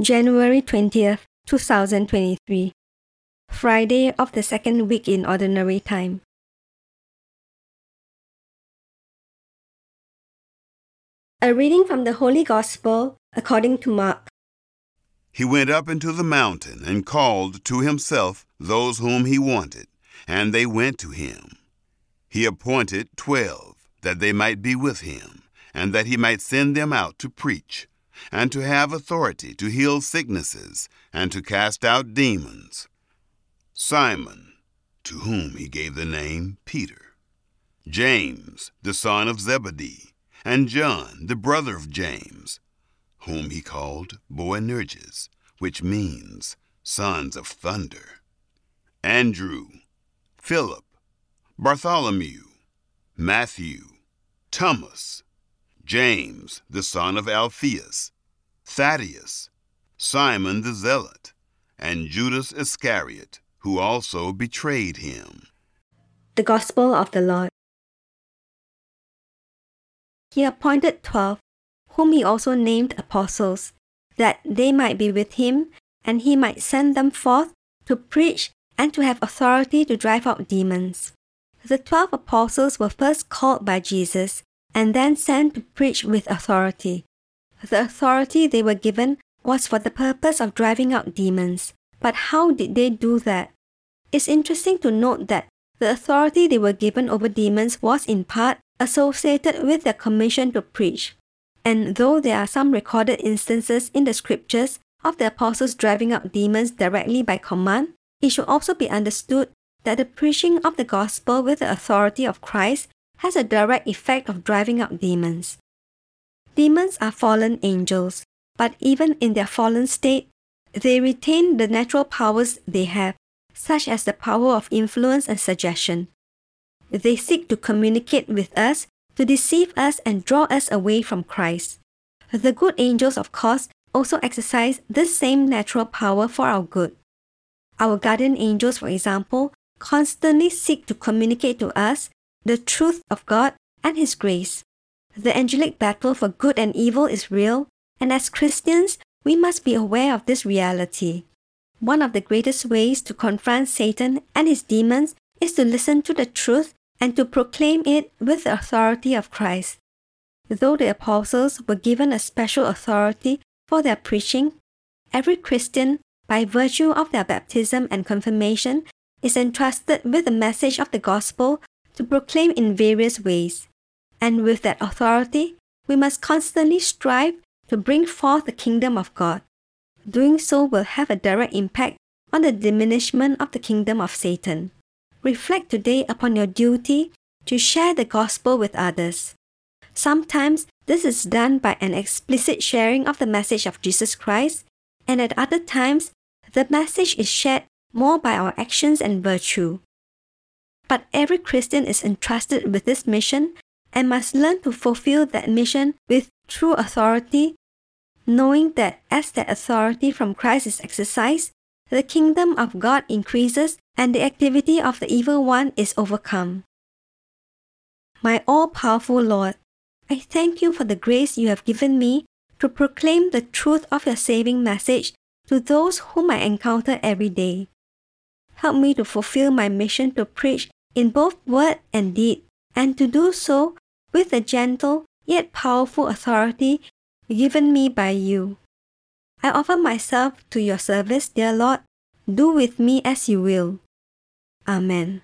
January 20th, 2023, Friday of the second week in Ordinary Time. A reading from the Holy Gospel according to Mark. He went up into the mountain and called to himself those whom he wanted, and they went to him. He appointed twelve, that they might be with him, and that he might send them out to preach, and to have authority to heal sicknesses, and to cast out demons. Simon, to whom he gave the name Peter, James, the son of Zebedee, and John, the brother of James, whom he called Boanerges, which means sons of thunder, Andrew, Philip, Bartholomew, Matthew, Thomas, James, the son of Alphaeus, Thaddeus, Simon the Zealot, and Judas Iscariot, who also betrayed him. The Gospel of the Lord. He appointed twelve, whom he also named apostles, that they might be with him, and he might send them forth to preach and to have authority to drive out demons. The twelve apostles were first called by Jesus and then sent to preach with authority. The authority they were given was for the purpose of driving out demons. But how did they do that? It's interesting to note that the authority they were given over demons was in part associated with their commission to preach. And though there are some recorded instances in the scriptures of the apostles driving out demons directly by command, it should also be understood that the preaching of the gospel with the authority of Christ has a direct effect of driving out demons. Demons are fallen angels, but even in their fallen state, they retain the natural powers they have, such as the power of influence and suggestion. They seek to communicate with us, to deceive us, and draw us away from Christ. The good angels, of course, also exercise this same natural power for our good. Our guardian angels, for example, constantly seek to communicate to us the truth of God and His grace. The angelic battle for good and evil is real, and as Christians, we must be aware of this reality. One of the greatest ways to confront Satan and his demons is to listen to the truth and to proclaim it with the authority of Christ. Though the apostles were given a special authority for their preaching, every Christian, by virtue of their baptism and confirmation, is entrusted with the message of the gospel to proclaim in various ways. And with that authority, we must constantly strive to bring forth the kingdom of God. Doing so will have a direct impact on the diminishment of the kingdom of Satan. Reflect today upon your duty to share the gospel with others. Sometimes this is done by an explicit sharing of the message of Jesus Christ, and at other times, the message is shared more by our actions and virtue. But every Christian is entrusted with this mission and must learn to fulfill that mission with true authority, knowing that as that authority from Christ is exercised, the kingdom of God increases and the activity of the evil one is overcome. My all powerful Lord, I thank you for the grace you have given me to proclaim the truth of your saving message to those whom I encounter every day. Help me to fulfill my mission to preach in both word and deed, and to do so with the gentle yet powerful authority given me by you. I offer myself to your service, dear Lord. Do with me as you will. Amen.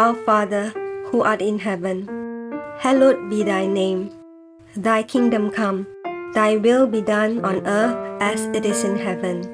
Our Father, who art in heaven, hallowed be thy name. Thy kingdom come, thy will be done on earth as it is in heaven.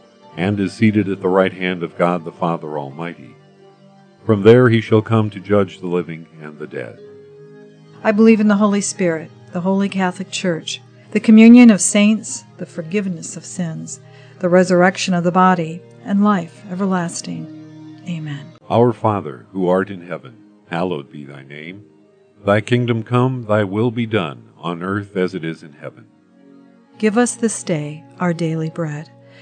and is seated at the right hand of God the Father Almighty. From there he shall come to judge the living and the dead. I believe in the Holy Spirit, the Holy Catholic Church, the communion of saints, the forgiveness of sins, the resurrection of the body, and life everlasting. Amen. Our Father, who art in heaven, hallowed be thy name. Thy kingdom come, thy will be done, on earth as it is in heaven. Give us this day our daily bread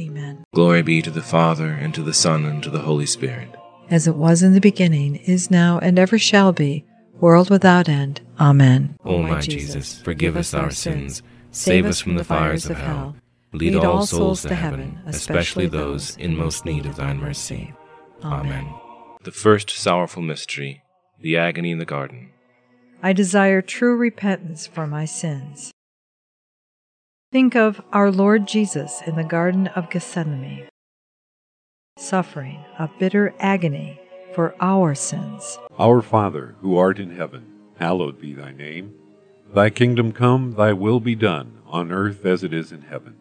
Amen. Glory be to the Father, and to the Son, and to the Holy Spirit. As it was in the beginning, is now, and ever shall be, world without end. Amen. O my Jesus, forgive us our sins, save us from the fires of hell, lead all souls to heaven, especially those in most need of thine mercy. Amen. The first sorrowful mystery, the agony in the garden. I desire true repentance for my sins. Think of our Lord Jesus in the Garden of Gethsemane, suffering a bitter agony for our sins. Our Father, who art in heaven, hallowed be thy name. Thy kingdom come, thy will be done, on earth as it is in heaven.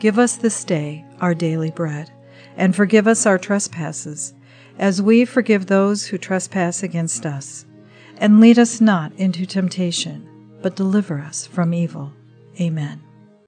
Give us this day our daily bread, and forgive us our trespasses, as we forgive those who trespass against us. And lead us not into temptation, but deliver us from evil. Amen.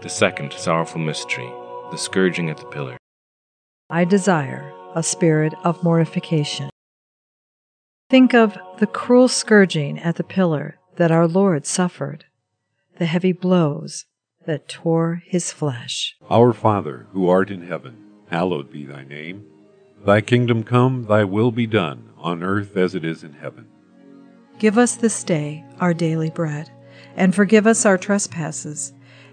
The second sorrowful mystery, the scourging at the pillar. I desire a spirit of mortification. Think of the cruel scourging at the pillar that our Lord suffered, the heavy blows that tore his flesh. Our Father, who art in heaven, hallowed be thy name. Thy kingdom come, thy will be done, on earth as it is in heaven. Give us this day our daily bread, and forgive us our trespasses,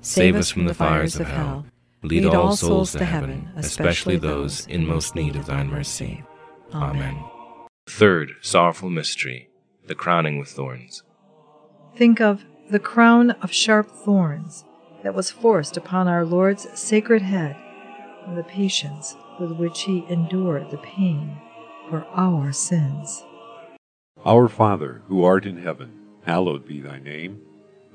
save us from the fires of hell, lead all souls to heaven, especially those in most need of thine mercy. Amen. Third sorrowful mystery, the crowning with thorns. Think of the crown of sharp thorns that was forced upon our Lord's sacred head, and the patience with which he endured the pain for our sins. Our Father, who art in heaven, hallowed be thy name.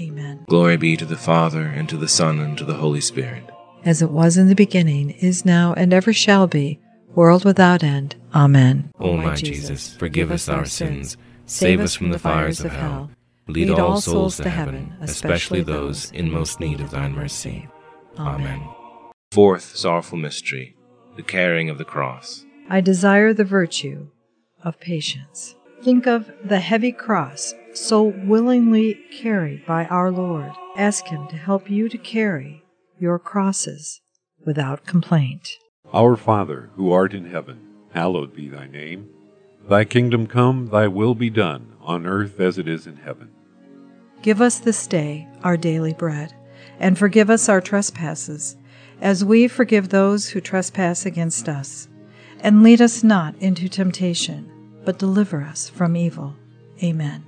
Amen. Glory be to the Father, and to the Son, and to the Holy Spirit. As it was in the beginning, is now, and ever shall be, world without end. Amen. O my Jesus, forgive us our sins, save us from the fires of hell, lead all souls to heaven, especially those in most need of thine mercy. Amen. Fourth sorrowful mystery, the carrying of the cross. I desire the virtue of patience. Think of the heavy cross so willingly carried by our Lord. Ask Him to help you to carry your crosses without complaint. Our Father, who art in heaven, hallowed be thy name. Thy kingdom come, thy will be done, on earth as it is in heaven. Give us this day our daily bread, and forgive us our trespasses, as we forgive those who trespass against us. And lead us not into temptation, but deliver us from evil. Amen.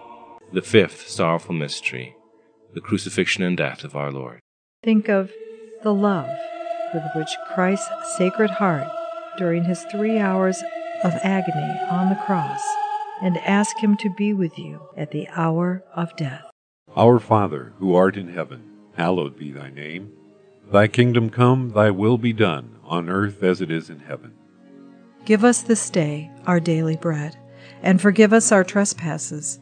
The fifth sorrowful mystery, the crucifixion and death of our Lord. Think of the love with which Christ's Sacred Heart, during his three hours of agony on the cross, and ask him to be with you at the hour of death. Our Father, who art in heaven, hallowed be thy name. Thy kingdom come, thy will be done, on earth as it is in heaven. Give us this day our daily bread, and forgive us our trespasses,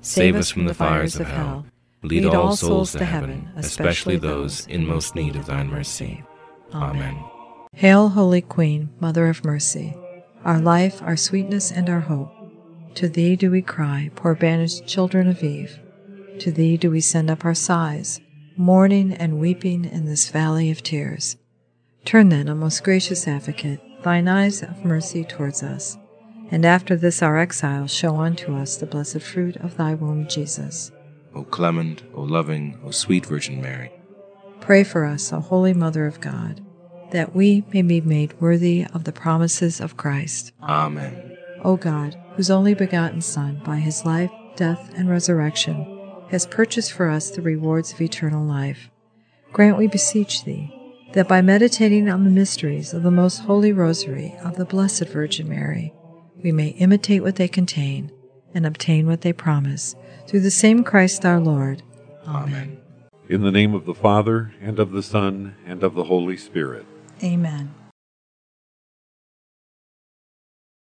save us from the fires of hell. Lead all souls to heaven, especially those in most need of thine mercy. Amen. Hail, Holy Queen, Mother of Mercy, our life, our sweetness, and our hope. To thee do we cry, poor banished children of Eve. To thee do we send up our sighs, mourning and weeping in this valley of tears. Turn then, O most gracious Advocate, thine eyes of mercy towards us, and after this our exile show unto us the blessed fruit of thy womb, Jesus. O clement, O loving, O sweet Virgin Mary. Pray for us, O Holy Mother of God, that we may be made worthy of the promises of Christ. Amen. O God, whose only begotten Son, by his life, death, and resurrection, has purchased for us the rewards of eternal life, grant, we beseech thee, that by meditating on the mysteries of the most holy rosary of the Blessed Virgin Mary, we may imitate what they contain and obtain what they promise, through the same Christ our Lord. Amen. In the name of the Father, and of the Son, and of the Holy Spirit. Amen.